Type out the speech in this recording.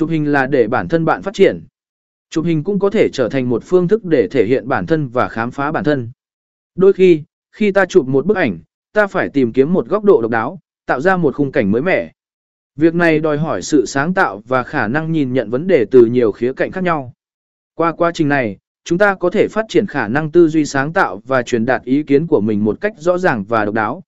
Chụp hình là để bản thân bạn phát triển. Chụp hình cũng có thể trở thành một phương thức để thể hiện bản thân và khám phá bản thân. Đôi khi, khi ta chụp một bức ảnh, ta phải tìm kiếm một góc độ độc đáo, tạo ra một khung cảnh mới mẻ. Việc này đòi hỏi sự sáng tạo và khả năng nhìn nhận vấn đề từ nhiều khía cạnh khác nhau. Qua quá trình này, chúng ta có thể phát triển khả năng tư duy sáng tạo và truyền đạt ý kiến của mình một cách rõ ràng và độc đáo.